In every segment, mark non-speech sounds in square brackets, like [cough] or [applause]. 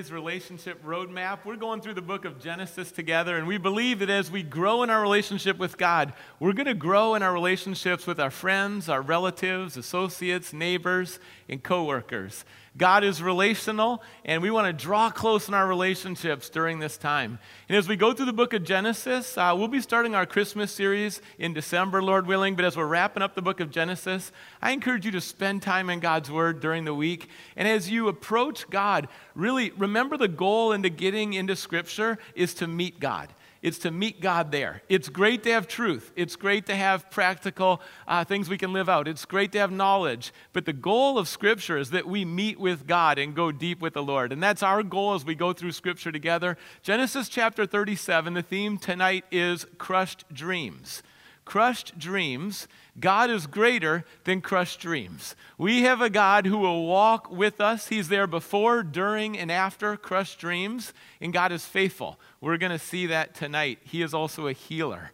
series, Relationship Roadmap. We're going through the book of Genesis together, and we believe that as we grow in our relationship with God, we're going to grow in our relationships with our friends, our relatives, associates, neighbors, and coworkers. God is relational, and we want to draw close in our relationships during this time. And as we go through the book of Genesis, uh, we'll be starting our Christmas series in December, Lord willing. But as we're wrapping up the book of Genesis, I encourage you to spend time in God's Word during the week. And as you approach God, really remember the goal into getting into Scripture is to meet God. It's to meet God there. It's great to have truth. It's great to have practical uh, things we can live out. It's great to have knowledge. But the goal of Scripture is that we meet with God and go deep with the Lord. And that's our goal as we go through Scripture together. Genesis chapter 37, the theme tonight is crushed dreams crushed dreams, God is greater than crushed dreams. We have a God who will walk with us. He's there before, during, and after crushed dreams, and God is faithful. We're going to see that tonight. He is also a healer.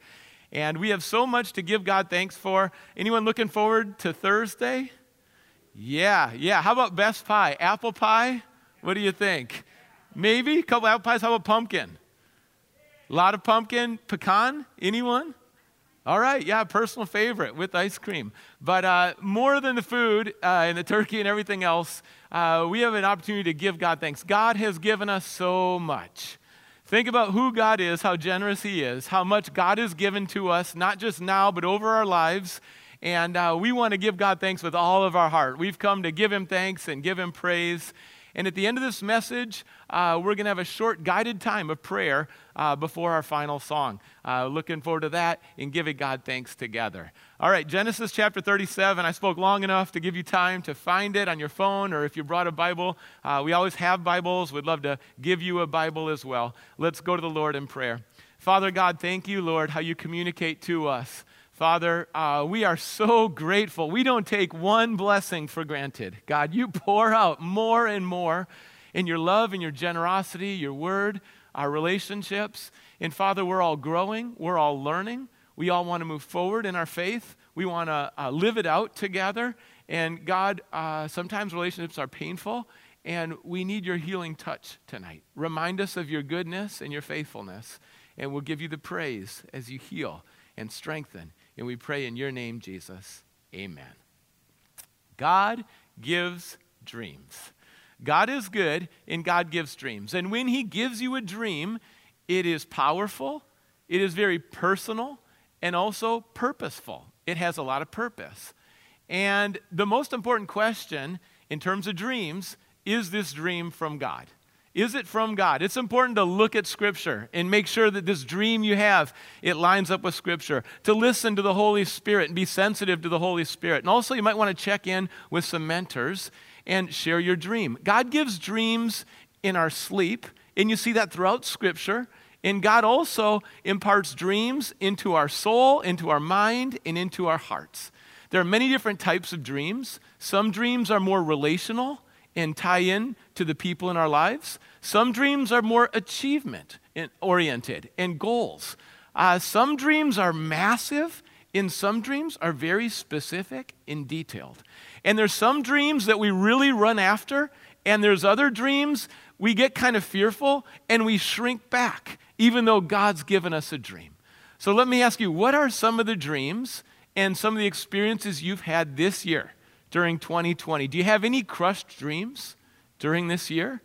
And we have so much to give God thanks for. Anyone looking forward to Thursday? Yeah, yeah. How about best pie? Apple pie? What do you think? Maybe? A couple apple pies? How about pumpkin? A lot of pumpkin? Pecan? Anyone? All right, yeah, personal favorite with ice cream. But uh, more than the food uh, and the turkey and everything else, uh, we have an opportunity to give God thanks. God has given us so much. Think about who God is, how generous He is, how much God has given to us, not just now, but over our lives. And uh, we want to give God thanks with all of our heart. We've come to give Him thanks and give Him praise. And at the end of this message, uh, we're going to have a short guided time of prayer uh, before our final song. Uh, looking forward to that and giving God thanks together. All right, Genesis chapter 37. I spoke long enough to give you time to find it on your phone or if you brought a Bible. Uh, we always have Bibles. We'd love to give you a Bible as well. Let's go to the Lord in prayer. Father God, thank you, Lord, how you communicate to us. Father, uh, we are so grateful. We don't take one blessing for granted. God, you pour out more and more in your love and your generosity, your word, our relationships. And Father, we're all growing, we're all learning. We all want to move forward in our faith. We want to uh, live it out together. And God, uh, sometimes relationships are painful, and we need your healing touch tonight. Remind us of your goodness and your faithfulness, and we'll give you the praise as you heal and strengthen and we pray in your name, Jesus. Amen. God gives dreams. God is good, and God gives dreams. And when He gives you a dream, it is powerful, it is very personal, and also purposeful. It has a lot of purpose. And the most important question in terms of dreams is this dream from God? Is it from God? It's important to look at Scripture and make sure that this dream you have, it lines up with Scripture. To listen to the Holy Spirit and be sensitive to the Holy Spirit. And also, you might want to check in with some mentors and share your dream. God gives dreams in our sleep, and you see that throughout Scripture. And God also imparts dreams into our soul, into our mind, and into our hearts. There are many different types of dreams. Some dreams are more relational and tie in to the people in our lives. Some dreams are more achievement oriented and goals. Uh, some dreams are massive, and some dreams are very specific and detailed. And there's some dreams that we really run after, and there's other dreams we get kind of fearful and we shrink back, even though God's given us a dream. So let me ask you, what are some of the dreams and some of the experiences you've had this year during 2020? Do you have any crushed dreams during this year?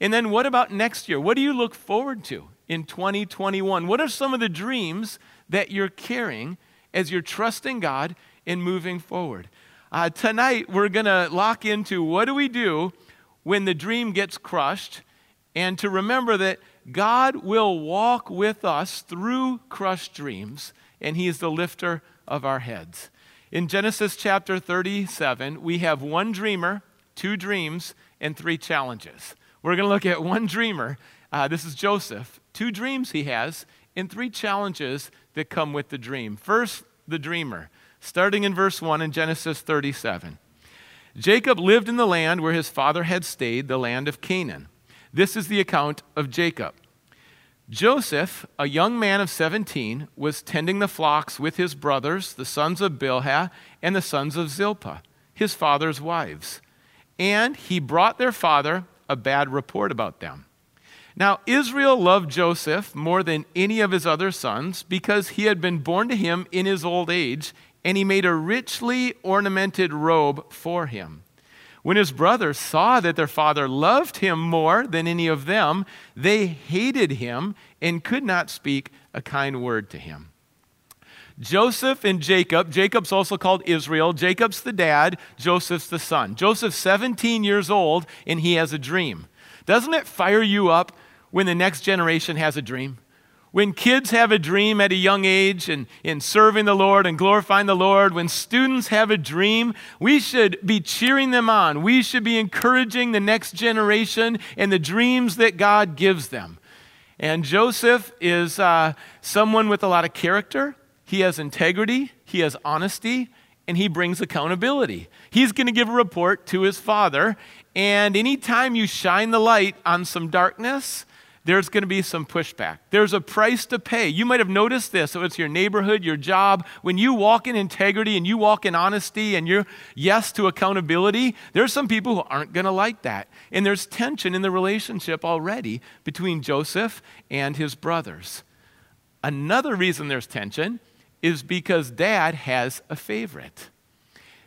And then what about next year? What do you look forward to in 2021? What are some of the dreams that you're carrying as you're trusting God and moving forward? Uh, tonight, we're going to lock into what do we do when the dream gets crushed, and to remember that God will walk with us through crushed dreams, and He is the lifter of our heads. In Genesis chapter 37, we have one dreamer, two dreams, and three challenges. We're going to look at one dreamer. Uh, this is Joseph. Two dreams he has, and three challenges that come with the dream. First, the dreamer, starting in verse 1 in Genesis 37. Jacob lived in the land where his father had stayed, the land of Canaan. This is the account of Jacob. Joseph, a young man of 17, was tending the flocks with his brothers, the sons of Bilhah and the sons of Zilpah, his father's wives. And he brought their father a bad report about them. Now, Israel loved Joseph more than any of his other sons because he had been born to him in his old age, and he made a richly ornamented robe for him. When his brothers saw that their father loved him more than any of them, they hated him and could not speak a kind word to him. Joseph and Jacob, Jacob's also called Israel. Jacob's the dad, Joseph's the son. Joseph's 17 years old and he has a dream. Doesn't it fire you up when the next generation has a dream? When kids have a dream at a young age and in serving the Lord and glorifying the Lord, when students have a dream, we should be cheering them on. We should be encouraging the next generation and the dreams that God gives them. And Joseph is uh, someone with a lot of character. He has integrity, he has honesty, and he brings accountability. He's going to give a report to his father. And anytime you shine the light on some darkness, there's going to be some pushback. There's a price to pay. You might have noticed this. So it's your neighborhood, your job. When you walk in integrity and you walk in honesty and you're yes to accountability, there's some people who aren't going to like that. And there's tension in the relationship already between Joseph and his brothers. Another reason there's tension is because dad has a favorite.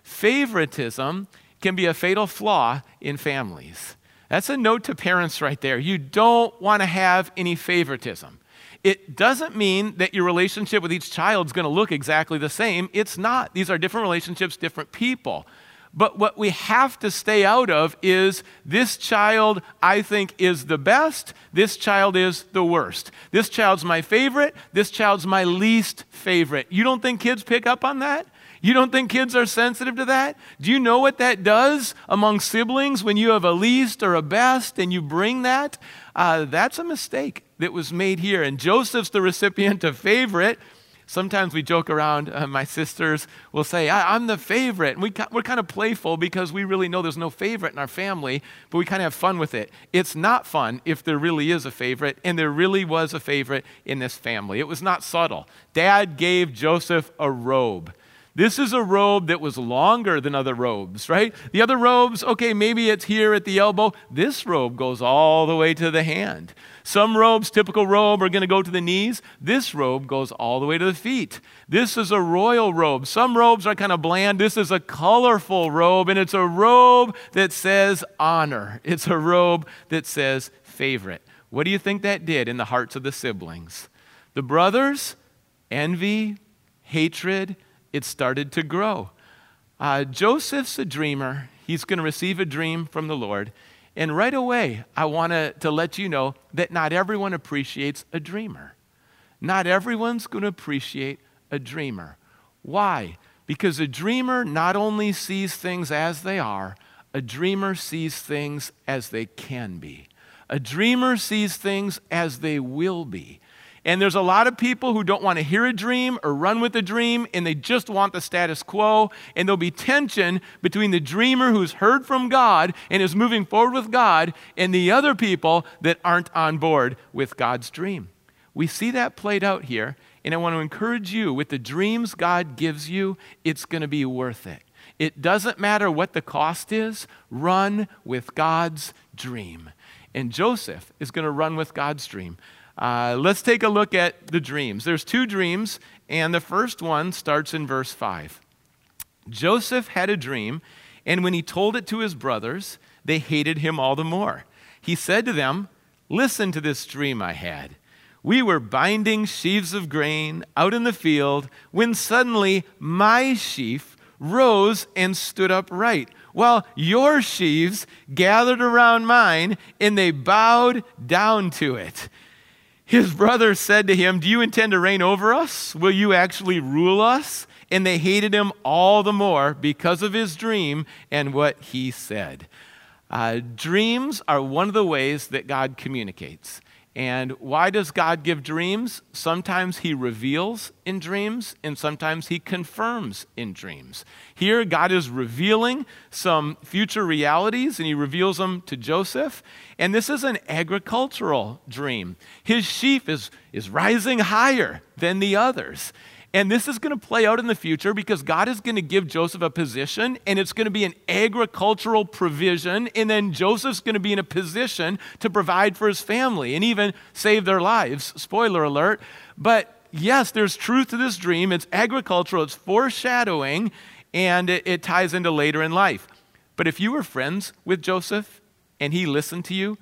Favoritism can be a fatal flaw in families. That's a note to parents right there. You don't want to have any favoritism. It doesn't mean that your relationship with each child is going to look exactly the same. It's not. These are different relationships, different people. But what we have to stay out of is this child, I think, is the best. This child is the worst. This child's my favorite. This child's my least favorite. You don't think kids pick up on that? You don't think kids are sensitive to that? Do you know what that does among siblings when you have a least or a best and you bring that? Uh, that's a mistake that was made here. And Joseph's the recipient of favorite. Sometimes we joke around, uh, my sisters will say, I, am the favorite. And we, we're kind of playful because we really know there's no favorite in our family, but we kind of have fun with it. It's not fun if there really is a favorite, and there really was a favorite in this family. It was not subtle. Dad gave Joseph a robe. This is a robe that was longer than other robes, right? The other robes, okay, maybe it's here at the elbow. This robe goes all the way to the hand. Some robes, typical robe, are going to go to the knees. This robe goes all the way to the feet. This is a royal robe. Some robes are kind of bland. This is a colorful robe, and it's a robe that says honor. It's a robe that says favorite. What do you think that did in the hearts of the siblings? The brothers, envy, hatred, it started to grow. Uh, Joseph's a dreamer. He's going to receive a dream from the Lord. And right away, I want to let you know that not everyone appreciates a dreamer. Not everyone's going to appreciate a dreamer. Why? Because a dreamer not only sees things as they are, a dreamer sees things as they can be. A dreamer sees things as they will be. And there's a lot of people who don't want to hear a dream or run with a dream, and they just want the status quo. And there'll be tension between the dreamer who's heard from God and is moving forward with God and the other people that aren't on board with God's dream. We see that played out here, and I want to encourage you with the dreams God gives you, it's going to be worth it. It doesn't matter what the cost is, run with God's dream. And Joseph is going to run with God's dream. Uh, let's take a look at the dreams. There's two dreams, and the first one starts in verse 5. Joseph had a dream, and when he told it to his brothers, they hated him all the more. He said to them, Listen to this dream I had. We were binding sheaves of grain out in the field when suddenly my sheaf rose and stood upright, while your sheaves gathered around mine and they bowed down to it. His brothers said to him, Do you intend to reign over us? Will you actually rule us? And they hated him all the more because of his dream and what he said. Uh, dreams are one of the ways that God communicates. And why does God give dreams? Sometimes He reveals in dreams, and sometimes He confirms in dreams. Here, God is revealing some future realities, and He reveals them to Joseph. And this is an agricultural dream. His sheaf is, is rising higher than the others. And this is going to play out in the future because God is going to give Joseph a position, and it's going to be an agricultural provision. And then Joseph's going to be in a position to provide for his family and even save their lives. Spoiler alert. But yes, there's truth to this dream. It's agricultural, it's foreshadowing, and it, it ties into later in life. But if you were friends with Joseph and he listened to you,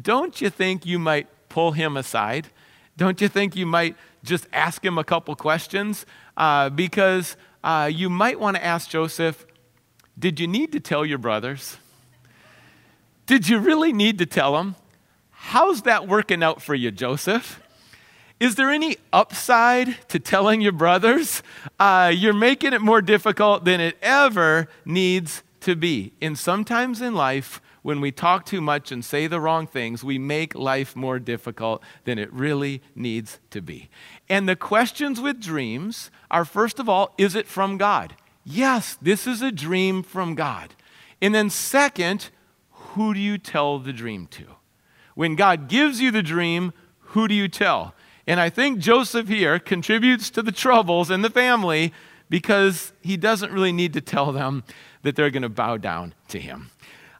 don't you think you might pull him aside? Don't you think you might just ask him a couple questions? Uh, because uh, you might want to ask Joseph, Did you need to tell your brothers? Did you really need to tell them? How's that working out for you, Joseph? Is there any upside to telling your brothers? Uh, you're making it more difficult than it ever needs to be. And sometimes in life, when we talk too much and say the wrong things, we make life more difficult than it really needs to be. And the questions with dreams are first of all, is it from God? Yes, this is a dream from God. And then, second, who do you tell the dream to? When God gives you the dream, who do you tell? And I think Joseph here contributes to the troubles in the family because he doesn't really need to tell them that they're going to bow down to him.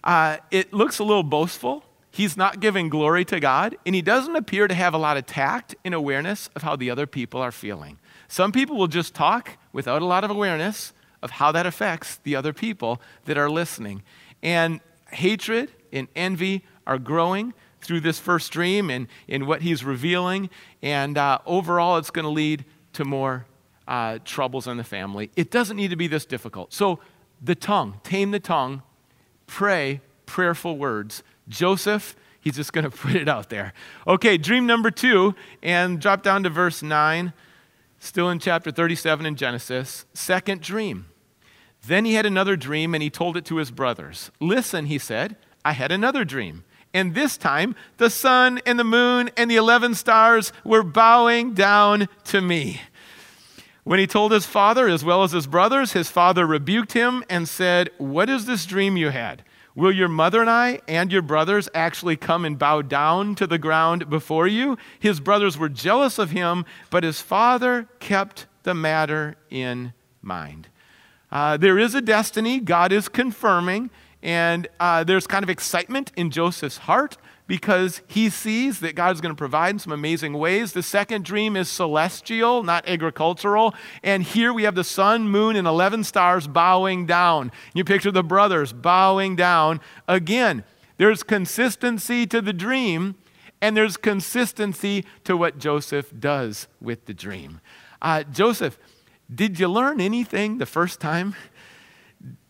Uh, it looks a little boastful. He's not giving glory to God, and he doesn't appear to have a lot of tact and awareness of how the other people are feeling. Some people will just talk without a lot of awareness of how that affects the other people that are listening. And hatred and envy are growing through this first dream and in what he's revealing. And uh, overall, it's going to lead to more uh, troubles in the family. It doesn't need to be this difficult. So, the tongue, tame the tongue pray prayerful words. Joseph, he's just going [laughs] to put it out there. Okay, dream number two, and drop down to verse 9, still in chapter 37 in Genesis. Second dream. Then he had another dream, and he told it to his brothers. Listen, he said, I had another dream. And this time, the sun and the moon and the 11 stars were bowing down to me. When he told his father as well as his brothers, his father rebuked him and said, What is this dream you had? Will your mother and I and your brothers actually come and bow down to the ground before you? His brothers were jealous of him, but his father kept the matter in mind. Uh, there is a destiny God is confirming, and uh, there's kind of excitement in Joseph's heart because he sees that God's going to provide in some amazing ways. The second dream is celestial, not agricultural. And here we have the sun, moon, and 11 stars bowing down. You picture the brothers bowing down. Again, there's consistency to the dream, and there's consistency to what Joseph does with the dream. Uh, Joseph, did you learn anything the first time? [laughs]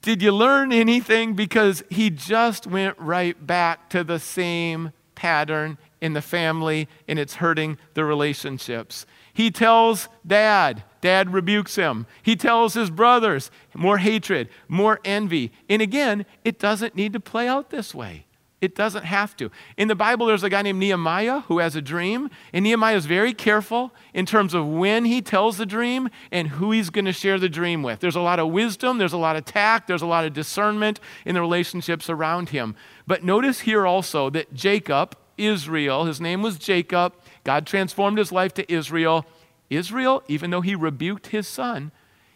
Did you learn anything? Because he just went right back to the same pattern in the family and it's hurting the relationships. He tells dad, dad rebukes him. He tells his brothers, more hatred, more envy. And again, it doesn't need to play out this way. It doesn't have to. In the Bible, there's a guy named Nehemiah who has a dream, and Nehemiah is very careful in terms of when he tells the dream and who he's going to share the dream with. There's a lot of wisdom, there's a lot of tact, there's a lot of discernment in the relationships around him. But notice here also that Jacob, Israel, his name was Jacob, God transformed his life to Israel. Israel, even though he rebuked his son,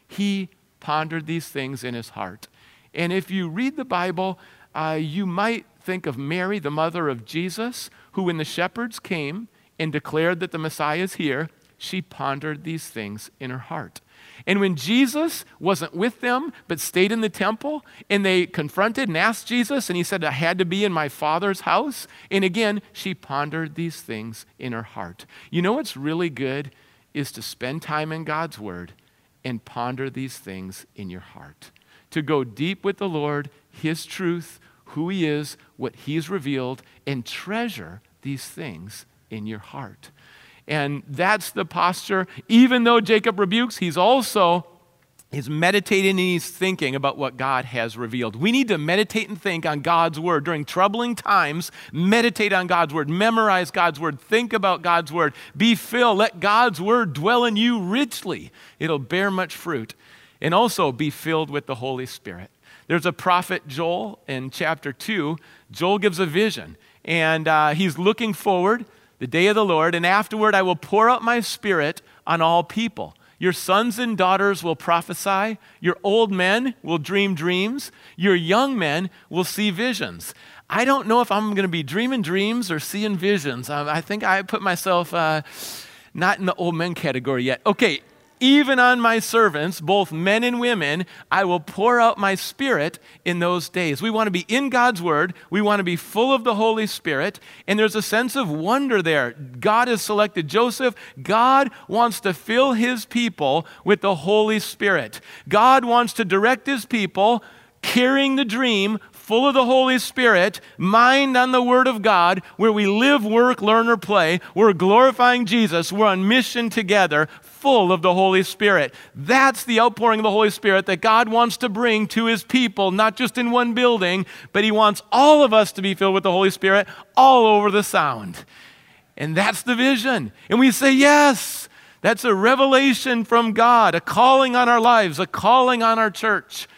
he pondered these things in his heart. And if you read the Bible, uh, you might think of Mary, the mother of Jesus, who, when the shepherds came and declared that the Messiah is here, she pondered these things in her heart. And when Jesus wasn't with them, but stayed in the temple, and they confronted and asked Jesus, and he said, I had to be in my Father's house. And again, she pondered these things in her heart. You know what's really good is to spend time in God's Word and ponder these things in your heart. To go deep with the Lord, His truth, who He is, what He's revealed, and treasure these things in your heart. And that's the posture. Even though Jacob rebukes, he's also He's meditating and he's thinking about what God has revealed. We need to meditate and think on God's word. During troubling times, meditate on God's word, memorize God's word, think about God's word, be filled. Let God's word dwell in you richly. It'll bear much fruit. And also be filled with the Holy Spirit. There's a prophet, Joel, in chapter 2. Joel gives a vision, and uh, he's looking forward, the day of the Lord, and afterward I will pour out my spirit on all people. Your sons and daughters will prophesy. Your old men will dream dreams. Your young men will see visions. I don't know if I'm going to be dreaming dreams or seeing visions. I, think I put myself uh, not in the old men category yet. Okay, even on my servants, both men and women, I will pour out my spirit in those days. We want to be in God's word. We want to be full of the Holy Spirit. And there's a sense of wonder there. God has selected Joseph. God wants to fill his people with the Holy Spirit. God wants to direct his people carrying the dream full of the Holy Spirit, mind on the Word of God, where we live, work, learn, or play. We're glorifying Jesus. We're on mission together, full of the Holy Spirit. That's the outpouring of the Holy Spirit that God wants to bring to His people, not just in one building, but He wants all of us to be filled with the Holy Spirit all over the sound. And that's the vision. And we say, yes. That's a revelation from God, a calling on our lives, a calling on our church.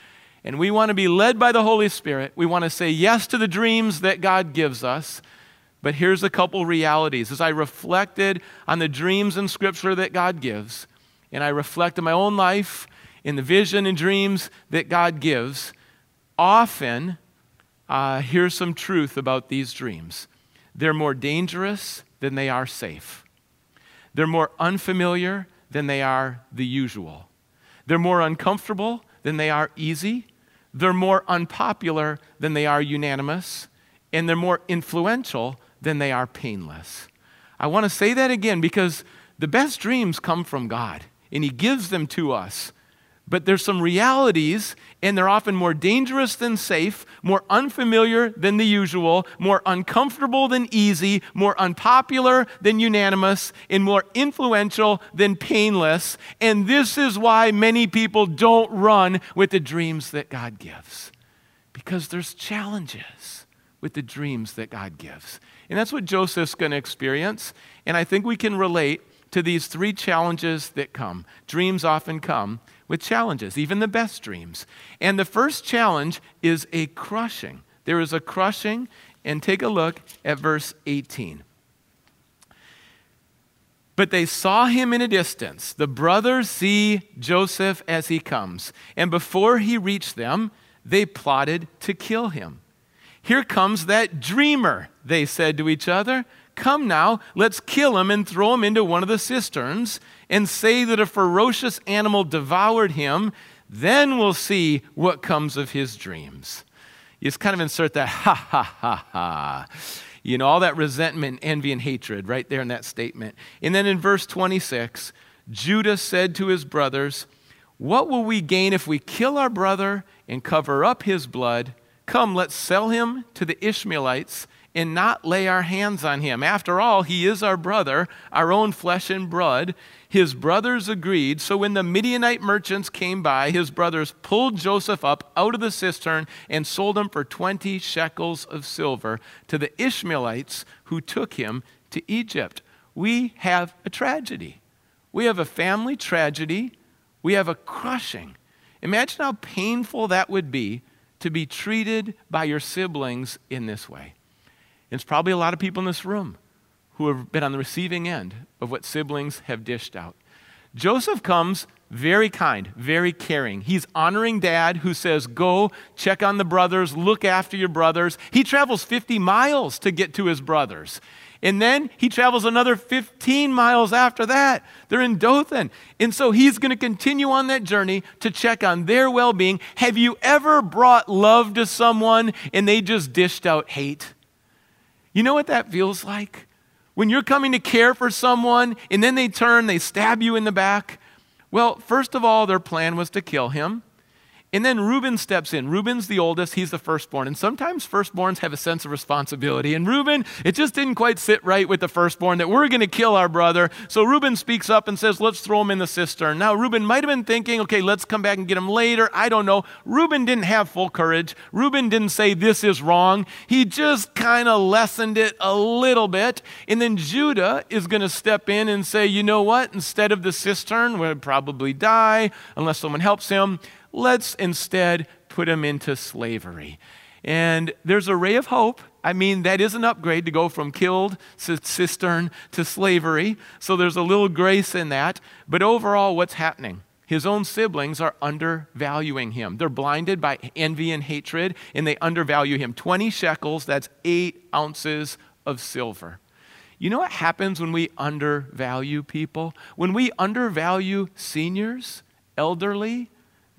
And we want to be led by the Holy Spirit. We want to say yes to the dreams that God gives us. But here's a couple realities. As I reflected on the dreams in Scripture that God gives, and I reflect on my own life in the vision and dreams that God gives, often uh, here's some truth about these dreams. They're more dangerous than they are safe. They're more unfamiliar than they are the usual. They're more uncomfortable than they are easy. They're more unpopular than they are unanimous. And they're more influential than they are painless. I want to say that again because the best dreams come from God, and He gives them to us. But there's some realities, and they're often more dangerous than safe, more unfamiliar than the usual, more uncomfortable than easy, more unpopular than unanimous, and more influential than painless. And this is why many people don't run with the dreams that God gives, because there's challenges with the dreams that God gives. And that's what Joseph's going to experience. And I think we can relate to these three challenges that come. Dreams often come with challenges, even the best dreams. And the first challenge is a crushing. There is a crushing, and take a look at verse 18. But they saw him in a distance. The brothers see Joseph as he comes. And before he reached them, they plotted to kill him. Here comes that dreamer, they said to each other. Come now, let's kill him and throw him into one of the cisterns and say that a ferocious animal devoured him. Then we'll see what comes of his dreams. You just kind of insert that ha ha ha ha. You know, all that resentment, envy, and hatred right there in that statement. And then in verse 26, Judah said to his brothers, What will we gain if we kill our brother and cover up his blood? Come, let's sell him to the Ishmaelites and not lay our hands on him. After all, he is our brother, our own flesh and blood. His brothers agreed. So when the Midianite merchants came by, his brothers pulled Joseph up out of the cistern and sold him for 20 shekels of silver to the Ishmaelites who took him to Egypt. We have a tragedy. We have a family tragedy. We have a crushing. Imagine how painful that would be to be treated by your siblings in this way. It's probably a lot of people in this room who have been on the receiving end of what siblings have dished out. Joseph comes very kind, very caring. He's honoring dad who says, Go check on the brothers, look after your brothers. He travels 50 miles to get to his brothers. And then he travels another 15 miles after that. They're in Dothan. And so he's going to continue on that journey to check on their well being. Have you ever brought love to someone and they just dished out hate? You know what that feels like? When you're coming to care for someone and then they turn, they stab you in the back. Well, first of all, their plan was to kill him. And then Reuben steps in. Reuben's the oldest, he's the firstborn. And sometimes firstborns have a sense of responsibility. And Reuben, it just didn't quite sit right with the firstborn that we're going to kill our brother. So Reuben speaks up and says, Let's throw him in the cistern. Now, Reuben might have been thinking, Okay, let's come back and get him later. I don't know. Reuben didn't have full courage. Reuben didn't say, This is wrong. He just kind of lessened it a little bit. And then Judah is going to step in and say, You know what? Instead of the cistern, we'll probably die unless someone helps him Let's instead put him into slavery. And there's a ray of hope I mean, that is an upgrade to go from killed cistern to slavery. So there's a little grace in that. But overall, what's happening? His own siblings are undervaluing him. They're blinded by envy and hatred, and they undervalue him. 20 shekels, that's eight ounces of silver. You know what happens when we undervalue people? When we undervalue seniors, elderly,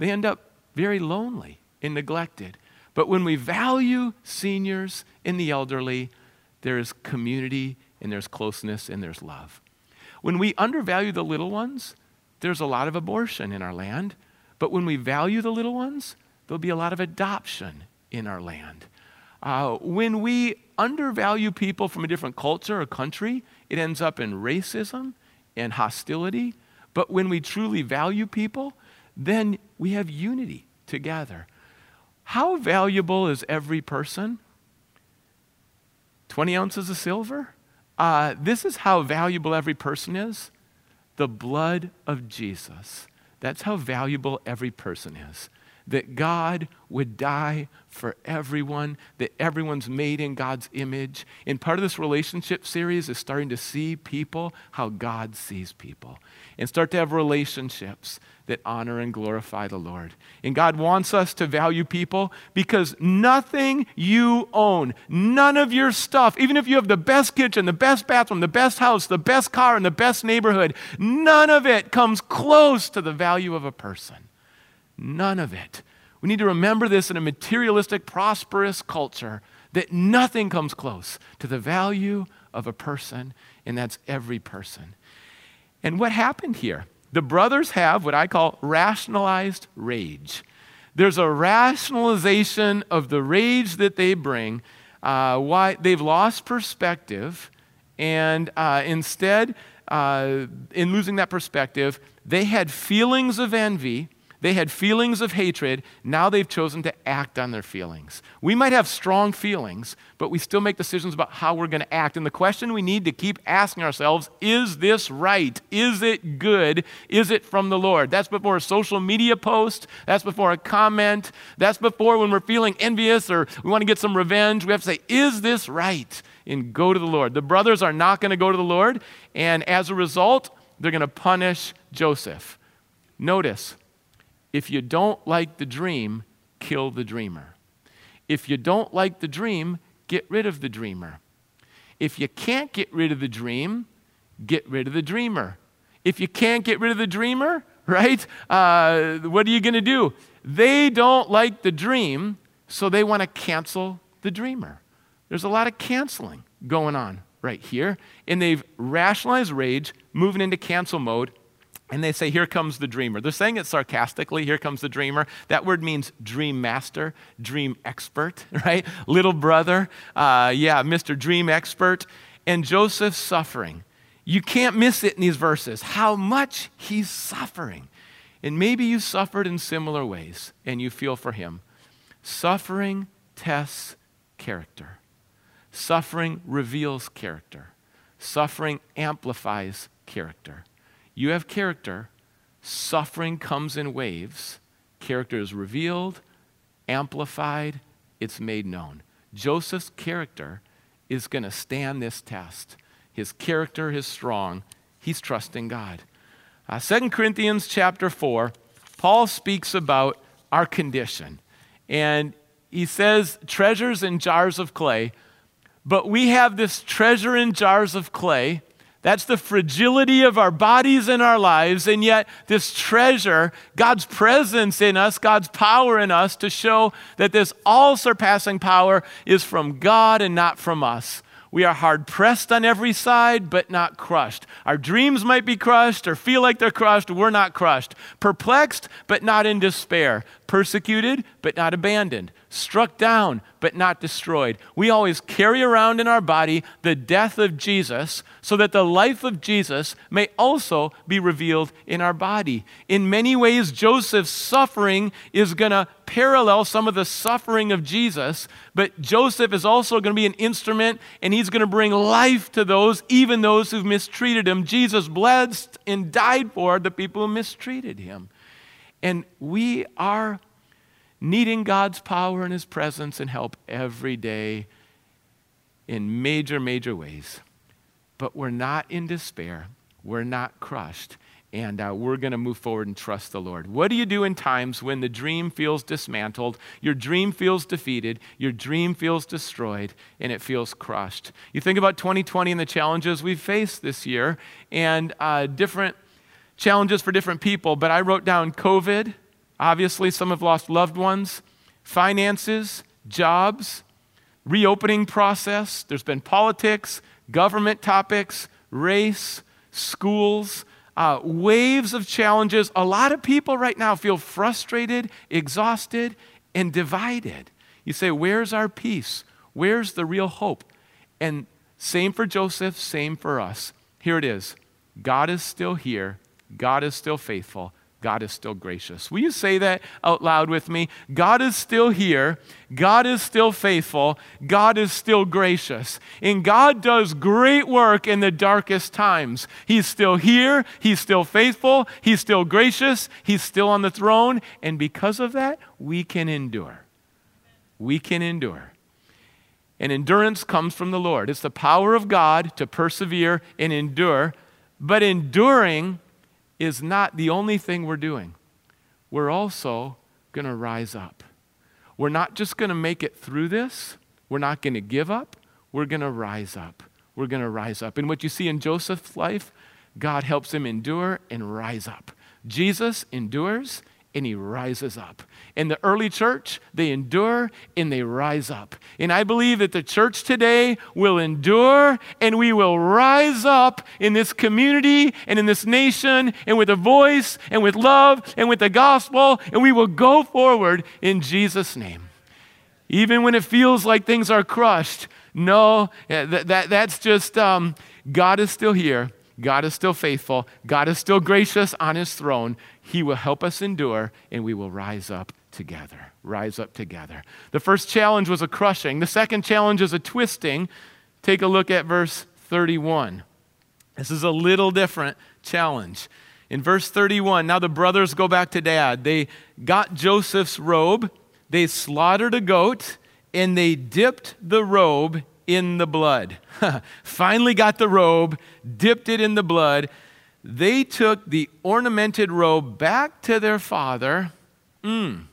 they end up very lonely and neglected. But when we value seniors and the elderly, there is community and there's closeness and there's love. When we undervalue the little ones, there's a lot of abortion in our land. But when we value the little ones, there'll be a lot of adoption in our land. Uh, when we undervalue people from a different culture or country, it ends up in racism and hostility. But when we truly value people, then we have unity together. How valuable is every person? 20 ounces of silver? Uh, this is how valuable every person is the blood of Jesus. That's how valuable every person is that God would die for everyone, that everyone's made in God's image. And part of this relationship series is starting to see people how God sees people and start to have relationships that honor and glorify the Lord. And God wants us to value people because nothing you own, none of your stuff, even if you have the best kitchen, the best bathroom, the best house, the best car, and the best neighborhood, none of it comes close to the value of a person. None of it. We need to remember this in a materialistic, prosperous culture that nothing comes close to the value of a person, and that's every person. And what happened here? The brothers have what I call rationalized rage. There's a rationalization of the rage that they bring. Uh, why they've lost perspective, and uh, instead, uh, in losing that perspective, they had feelings of envy they had feelings of hatred. Now they've chosen to act on their feelings. We might have strong feelings, but we still make decisions about how we're going to act. And the question we need to keep asking ourselves is this right? Is it good? Is it from the Lord? That's before a social media post. That's before a comment. That's before when we're feeling envious or we want to get some revenge. We have to say, is this right? And go to the Lord. The brothers are not going to go to the Lord. And as a result, they're going to punish Joseph. Notice, if you don't like the dream, kill the dreamer. If you don't like the dream, get rid of the dreamer. If you can't get rid of the dream, get rid of the dreamer. If you can't get rid of the dreamer, [laughs] right, uh, what are you going to do? They don't like the dream, so they want to cancel the dreamer. There's a lot of canceling going on right here, and they've rationalized rage, moving into cancel mode, and they say, Here comes the dreamer. They're saying it sarcastically, Here comes the dreamer. That word means dream master, dream expert, [laughs] right? Little brother, uh, yeah, Mr. Dream Expert. And Joseph's suffering. You can't miss it in these verses, how much he's suffering. And maybe you suffered in similar ways and you feel for him. Suffering tests character, suffering reveals character, suffering amplifies character. You have character. Suffering comes in waves. Character is revealed, amplified, it's made known. Joseph's character is going to stand this test. His character is strong. He's trusting God. Uh, 2 Corinthians chapter 4, Paul speaks about our condition. And he says, treasures in jars of clay. But we have this treasure in jars of clay that's the fragility of our bodies and our lives, and yet this treasure, God's presence in us, God's power in us to show that this all surpassing power is from God and not from us. We are hard pressed on every side, but not crushed. Our dreams might be crushed or feel like they're crushed. We're not crushed. Perplexed, but not in despair. Persecuted, but not abandoned struck down but not destroyed. We always carry around in our body the death of Jesus so that the life of Jesus may also be revealed in our body. In many ways, Joseph's suffering is going to parallel some of the suffering of Jesus, but Joseph is also going to be an instrument and he's going to bring life to those, even those who've mistreated him. Jesus blessed and died for the people who mistreated him. And we are needing God's power and His presence and help every day. in major, major ways. But we're not in despair. We're not crushed. And uh, we're going to move forward and trust the Lord. What do you do in times when the dream feels dismantled, your dream feels defeated, your dream feels destroyed, and it feels crushed? You think about 2020 and the challenges we've faced this year, and uh, different challenges for different people. But I wrote down COVID. Obviously, some have lost loved ones, finances, jobs, reopening process. There's been politics, government topics, race, schools, uh, waves of challenges. A lot of people right now feel frustrated, exhausted, and divided. You say, Where's our peace? Where's the real hope? And same for Joseph, same for us. Here it is God is still here, God is still faithful, God is still gracious. Will you say that out loud with me? God is still here. God is still faithful. God is still gracious. And God does great work in the darkest times. He's still here. He's still faithful. He's still gracious. He's still on the throne. And because of that, we can endure. We can endure. And endurance comes from the Lord. It's the power of God to persevere and endure. But enduring is not the only thing we're doing. We're also going to rise up. We're not just going to make it through this, we're not going to give up, we're going to rise up. We're going to rise up. And what you see in Joseph's life, God helps him endure and rise up. Jesus endures and he rises up. In the early church, they endure and they rise up. And I believe that the church today will endure and we will rise up in this community and in this nation and with a voice and with love and with the gospel, and we will go forward in Jesus' name. Even when it feels like things are crushed, no, that, that, that's just um, God is still here. God is still faithful. God is still gracious on his throne. He will help us endure, and we will rise up together. Rise up together. The first challenge was a crushing, the second challenge is a twisting. Take a look at verse 31. This is a little different challenge. In verse 31, now the brothers go back to dad. They got Joseph's robe, they slaughtered a goat, and they dipped the robe in the blood. [laughs] Finally got the robe, dipped it in the blood they took the ornamented robe back to their father. Mm,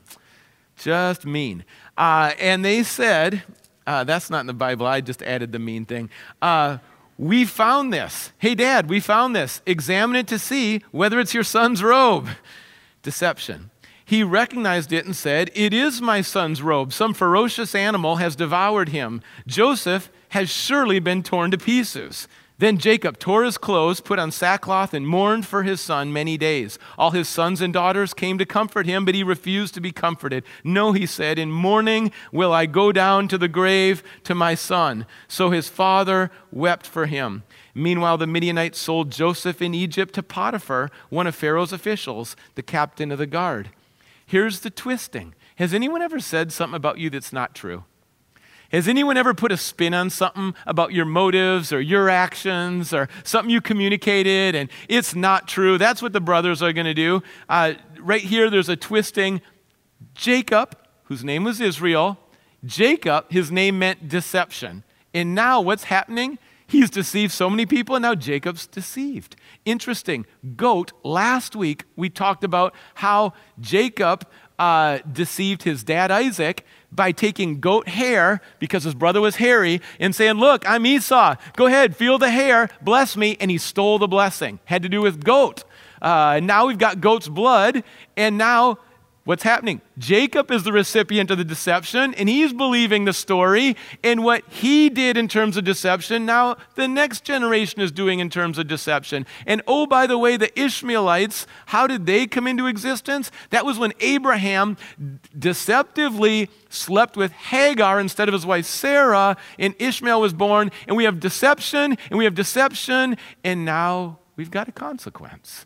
just mean. Uh, and they said, uh, that's not in the Bible, I just added the mean thing. Uh, we found this. Hey, Dad, we found this. Examine it to see whether it's your son's robe. Deception. He recognized it and said, It is my son's robe. Some ferocious animal has devoured him. Joseph has surely been torn to pieces. Then Jacob tore his clothes, put on sackcloth, and mourned for his son many days. All his sons and daughters came to comfort him, but he refused to be comforted. No, he said, in mourning will I go down to the grave to my son. So his father wept for him. Meanwhile, the Midianites sold Joseph in Egypt to Potiphar, one of Pharaoh's officials, the captain of the guard. Here's the twisting. Has anyone ever said something about you that's not true? Has anyone ever put a spin on something about your motives or your actions or something you communicated and it's not true? That's what the brothers are going to do. Uh, right here, there's a twisting. Jacob, whose name was Israel, Jacob, his name meant deception. And now what's happening? He's deceived so many people, and now Jacob's deceived. Interesting. Goat, last week we talked about how Jacob uh, deceived his dad Isaac by taking goat hair because his brother was hairy and saying, Look, I'm Esau. Go ahead, feel the hair, bless me. And he stole the blessing. Had to do with goat. Uh, now we've got goat's blood, and now What's happening? Jacob is the recipient of the deception, and he's believing the story and what he did in terms of deception. Now, the next generation is doing in terms of deception. And oh, by the way, the Ishmaelites, how did they come into existence? That was when Abraham deceptively slept with Hagar instead of his wife Sarah, and Ishmael was born. And we have deception, and we have deception, and now we've got a consequence.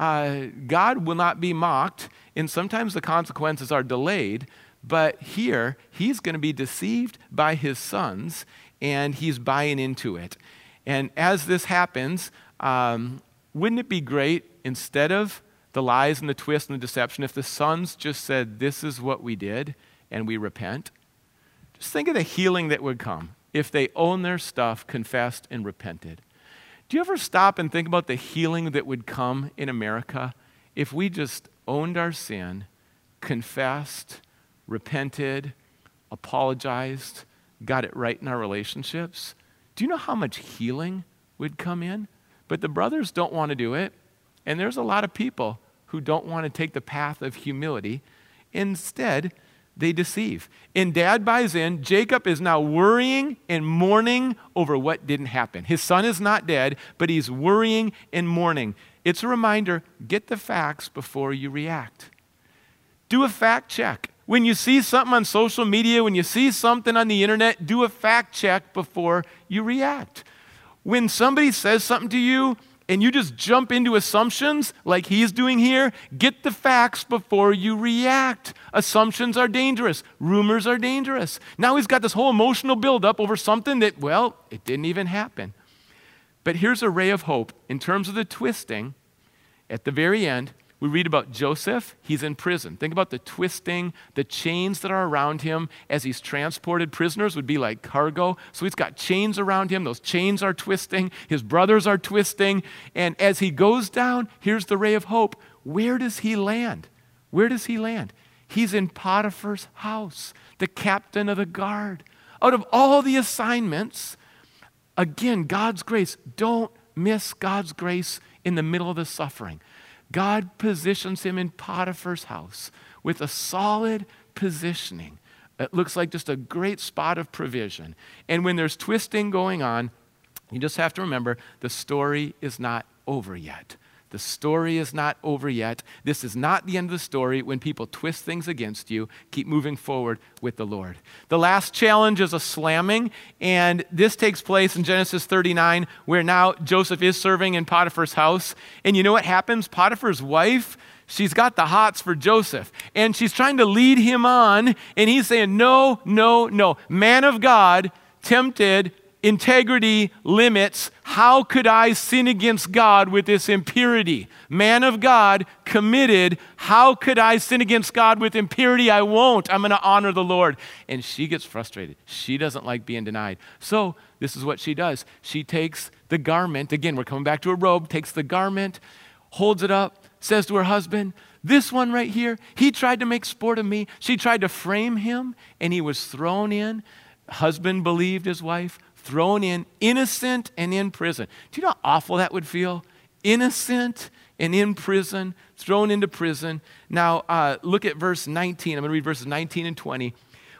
Uh, God will not be mocked and sometimes the consequences are delayed, but here he's going to be deceived by his sons and he's buying into it. And as this happens, um, wouldn't it be great instead of the lies and the twists and the deception if the sons just said, This is what we did and we repent? Just think of the healing that would come. if they owned their stuff, confessed, and repented. Do you ever stop and think about the healing that would come in America if we just owned our sin, confessed, repented, apologized, got it right in our relationships? Do you know how much healing would come in? But the brothers don't want to do it. And there's a lot of people who don't want to take the path of humility. Instead, they deceive. And dad buys in. Jacob is now worrying and mourning over what didn't happen. His son is not dead, but he's worrying and mourning. It's a reminder get the facts before you react. Do a fact check. When you see something on social media, when you see something on the internet, do a fact check before you react. When somebody says something to you and you just jump into assumptions like he's doing here, get the facts before you react. Assumptions are dangerous, rumors are dangerous. Now he's got this whole emotional buildup over something that, well, it didn't even happen. But here's a ray of hope in terms of the twisting at the very end we read about Joseph, he's in prison. Think about the twisting, the chains that are around him as he's transported. Prisoners would be like cargo. So he's got chains around him. Those chains are twisting. His brothers are twisting. And as he goes down, here's the ray of hope. Where does he land? Where does he land? He's in Potiphar's house, the captain of the guard. Out of all the assignments, again, God's grace. Don't miss God's grace in the middle of the suffering. God positions him in Potiphar's house with a solid positioning. It looks like just a great spot of provision. And when there's twisting going on, you just have to remember the story is not over yet. The story is not over yet. This is not the end of the story when people twist things against you. Keep moving forward with the Lord. The last challenge is a slamming, and this takes place in Genesis 39, where now Joseph is serving in Potiphar's house. And you know what happens? Potiphar's wife she's got the hots for Joseph. And she's trying to lead him on. And he's saying, No, no, no. Man of God, tempted, integrity limits. How could I sin against God with this impurity? Man of God, committed. How could I sin against God with impurity? I won't. I'm going to honor the Lord. And she gets frustrated. She doesn't like being denied. So, this is what she does. She takes the garment. Again, we're coming back to a robe, takes the garment, holds it up, says to her husband, this one right here, he tried to make sport of me. She tried to frame him, and he was thrown in. Husband believed his wife, thrown in innocent and in prison. Do you know how awful that would feel? Innocent and in prison, thrown into prison. Now, uh, look at verse 19. I'm going to read verses 19 and 20.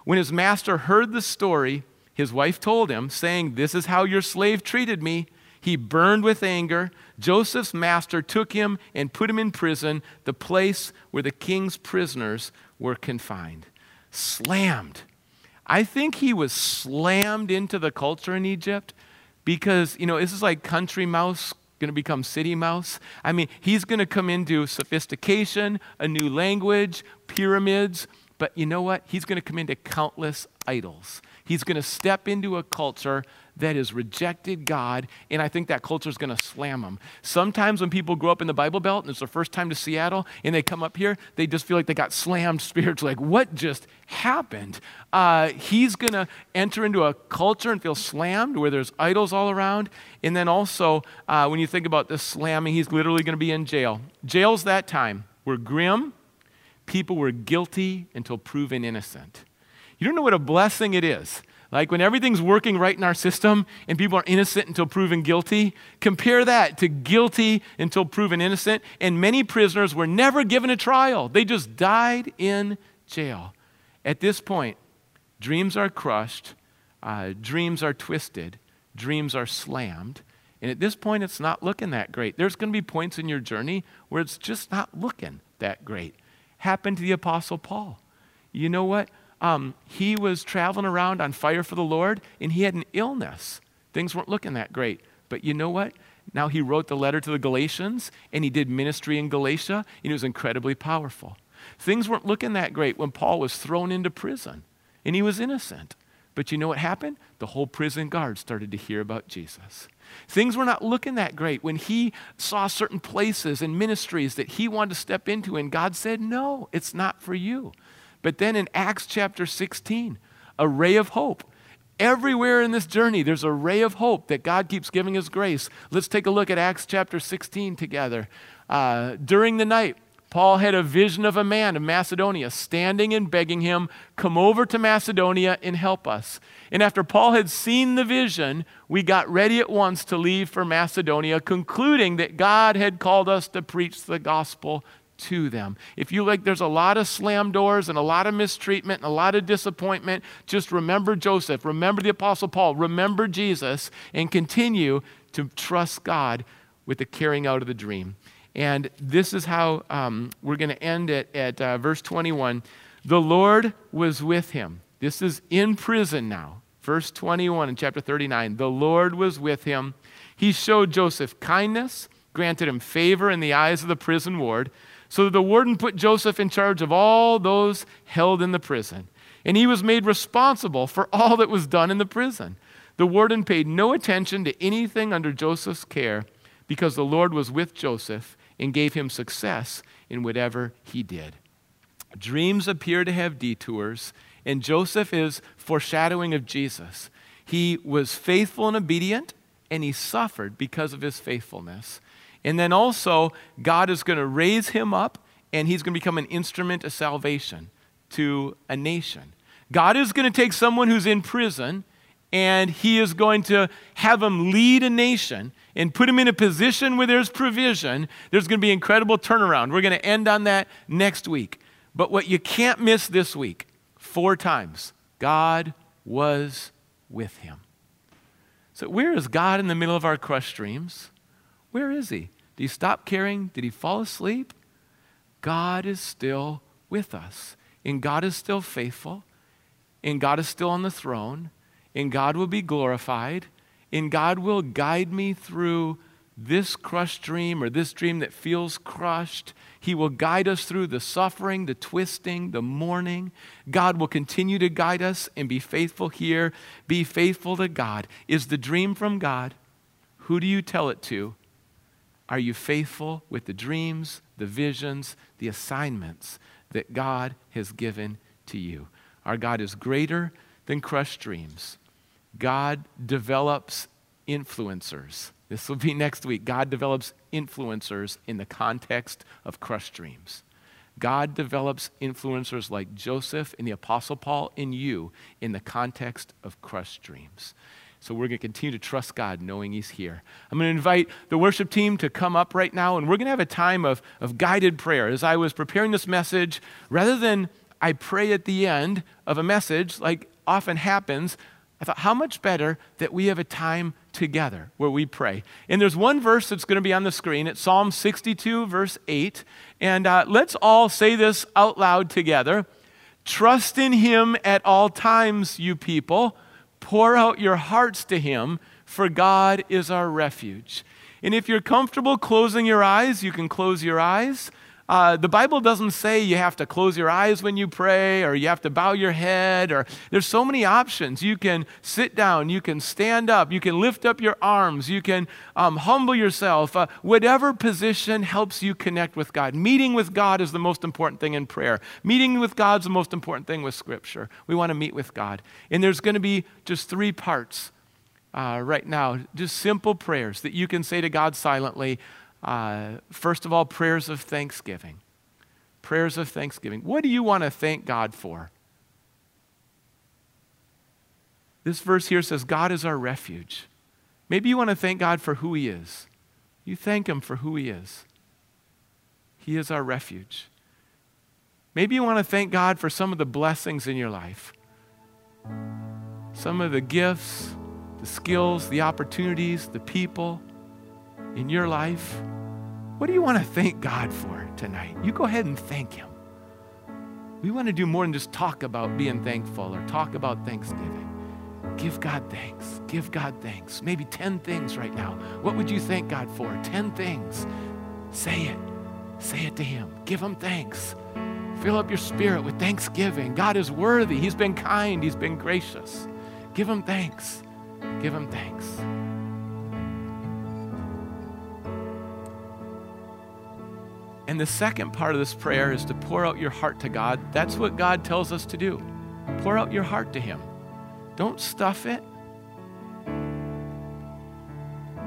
When his master heard the story, his wife told him, saying, This is how your slave treated me. He burned with anger. Joseph's master took him and put him in prison, the place where the king's prisoners were confined. Slammed I think he was slammed into the culture in Egypt because, you know, this is like country mouse going to become city mouse. I mean, he's going to come into sophistication, a new language, pyramids, but you know what? He's going to come into countless idols. He's going to step into a culture that has rejected God, and I think that culture is going to slam them. Sometimes when people grow up in the Bible Belt and it's their first time to Seattle and they come up here, they just feel like they got slammed [laughs] spiritually. Like, what just happened? Uh, he's going to enter into a culture and feel slammed where there's idols all around. And then also, uh, when you think about this slamming, he's literally going to be in jail. Jails that time were grim, people were guilty until proven innocent. You don't know what a blessing it is like when everything's working right in our system and people are innocent until proven guilty, compare that to guilty until proven innocent. And many prisoners were never given a trial, they just died in jail. At this point, dreams are crushed, uh, dreams are twisted, dreams are slammed. And at this point, it's not looking that great. There's going to be points in your journey where it's just not looking that great. Happened to the Apostle Paul. You know what? Um, he was traveling around on fire for the Lord and he had an illness. Things weren't looking that great. But you know what? Now he wrote the letter to the Galatians and he did ministry in Galatia and it was incredibly powerful. Things weren't looking that great when Paul was thrown into prison and he was innocent. But you know what happened? The whole prison guard started to hear about Jesus. Things were not looking that great when he saw certain places and ministries that he wanted to step into, and God said, No, it's not for you. But then in Acts chapter 16, a ray of hope. Everywhere in this journey, there's a ray of hope that God keeps giving us grace. Let's take a look at Acts chapter 16 together. Uh, during the night, Paul had a vision of a man of Macedonia standing and begging him, Come over to Macedonia and help us. And after Paul had seen the vision, we got ready at once to leave for Macedonia, concluding that God had called us to preach the gospel to them. If you like, there's a lot of slam doors and a lot of mistreatment and a lot of disappointment. Just remember Joseph, remember the Apostle Paul, remember Jesus, and continue to trust God with the carrying out of the dream. And this is how um, we're going to end it at uh, verse 21. The Lord was with him. This is in prison now. Verse 21 in chapter 39. The Lord was with him. He showed Joseph kindness, granted him favor in the eyes of the prison ward, so the warden put Joseph in charge of all those held in the prison. And he was made responsible for all that was done in the prison. The warden paid no attention to anything under Joseph's care because the Lord was with Joseph and gave him success in whatever he did. Dreams appear to have detours, and Joseph is foreshadowing of Jesus. He was faithful and obedient, and he suffered because of his faithfulness. And then also, God is going to raise him up, and he's going to become an instrument of salvation to a nation. God is going to take someone who's in prison, and he is going to have him lead a nation and put him in a position where there's provision, there's going to be incredible turnaround. We're going to end on that next week. But what you can't miss this week, four times, God was with him. So, where is God in the middle of our crushed dreams? Where is he? Did he stop caring? Did he fall asleep? God is still with us, and God is still faithful, and God is still on the throne, and God will be glorified and God will guide me through this crushed dream or this dream that feels crushed. He will guide us through the suffering, the twisting, the mourning. God will continue to guide us and be faithful here. Be faithful to God. Is the dream from God? Who do you tell it to? Are you faithful with the dreams, the visions, the assignments that God has given to you? Our God is greater than crushed dreams. God develops influencers. This will be [laughs] next week. God develops influencers in the context of crushed dreams. God develops influencers like Joseph and the Apostle Paul in you in the context of crushed dreams. So we're going to continue to trust God knowing He's here. I'm going to invite the worship team to come up right now, and we're going to have a time of, of guided prayer. As I was preparing this message, rather than I pray at the end of a message, like often happens, I thought, how much better that we have a time together where we pray. And there's one verse that's going to be on the screen. It's Psalm 62, verse 8. And uh, let's all say this out loud together. Trust in him at all times, you people. Pour out your hearts to him, for God is our refuge. And if you're comfortable closing your eyes, you can close your eyes. Uh, the Bible doesn't say you have to close your eyes when you pray or you have to bow your head or there's so many options. You can sit down, you can stand up, you can lift up your arms, you can um, humble yourself. Uh, whatever position helps you connect with God. Meeting with God is the most important thing in prayer. Meeting with God's the most important thing with Scripture. We want to meet with God. And there's going to be just three parts. Uh, right now, just simple prayers that you can say to God silently. Uh, first of all, prayers of thanksgiving. Prayers of thanksgiving. What do you want to thank God for? This verse here says, God is our refuge. Maybe you want to thank God for who He is. You thank Him for who He is. He is our refuge. Maybe you want to thank God for some of the blessings in your life, some of the gifts, the skills, the opportunities, the people in your life, what do you want to thank God for tonight? You go ahead and thank Him. We want to do more than just talk about being thankful or talk about Thanksgiving. Give God thanks. Give God thanks. Maybe 10 things right now. What would you thank God for? 10 things. Say it. Say it to Him. Give Him thanks. Fill up your spirit with thanksgiving. God is worthy. He's been kind. He's been gracious. Give Him thanks. Give Him thanks. And the second part of this prayer is to pour out your heart to God. That's what God tells us to do. Pour out your heart to Him. Don't stuff it.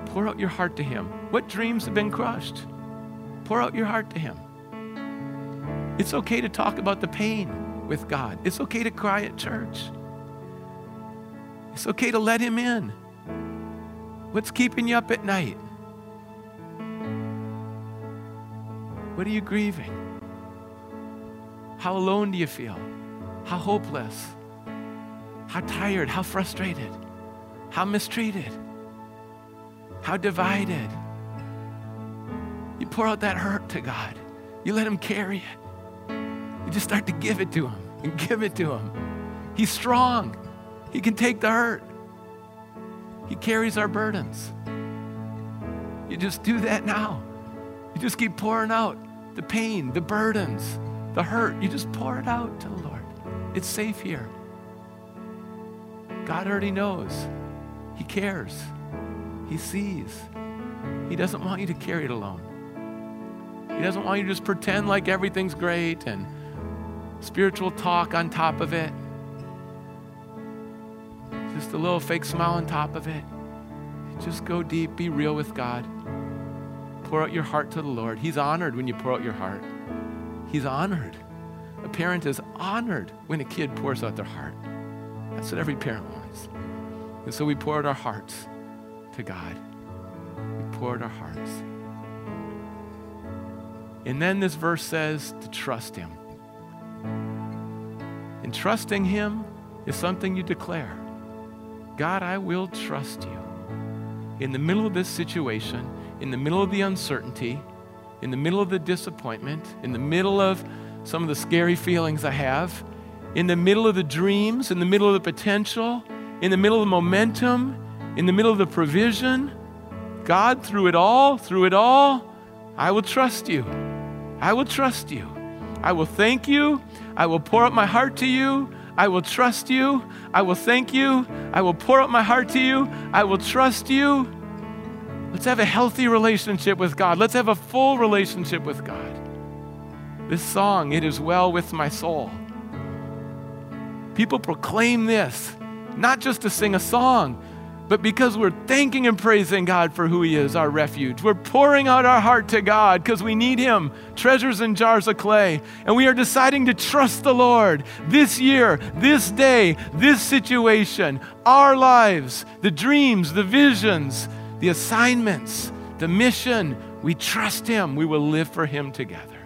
Pour out your heart to Him. What dreams have been crushed? Pour out your heart to Him. It's okay to talk about the pain with God. It's okay to cry at church. It's okay to let Him in. What's keeping you up at night? What are you grieving? How alone do you feel? How hopeless? How tired? How frustrated? How mistreated? How divided? You pour out that hurt to God. You let Him carry it. You just start to give it to Him and give it to Him. He's strong, He can take the hurt, He carries our burdens. You just do that now. You just keep pouring out the pain, the burdens, the hurt. You just pour it out to the Lord. It's safe here. God already knows. He cares. He sees. He doesn't want you to carry it alone. He doesn't want you to just pretend like everything's great and spiritual talk on top of it. Just a little fake smile on top of it. Just go deep, be real with God. Pour out your heart to the Lord. He's honored when you pour out your heart. He's honored. A parent is honored when a kid pours out their heart. That's what every parent wants. And so we pour out our hearts to God. We pour out our hearts. And then this verse says to trust Him. And trusting Him is something you declare God, I will trust you. In the middle of this situation, in the middle of the uncertainty, in the middle of the disappointment, in the middle of some of the scary feelings I have, in the middle of the dreams, in the middle of the potential, in the middle of the momentum, in the middle of the provision, God, through it all, through it all, I will trust you. I will trust you. I will thank you. I will pour out my heart to you. I will trust you. I will thank you. I will pour out my heart to you. I will trust you. Let's have a healthy relationship with God. Let's have a full relationship with God. This song, It Is Well With My Soul. People proclaim this, not just to sing a song, but because we're thanking and praising God for who He is, our refuge. We're pouring out our heart to God because we need Him, treasures in jars of clay. And we are deciding to trust the Lord this year, this day, this situation, our lives, the dreams, the visions, the assignments, the mission. We trust Him. We will live for Him together.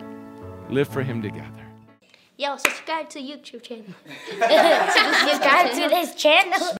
Live for Him together. Yo, subscribe to YouTube channel. [laughs] subscribe to this channel.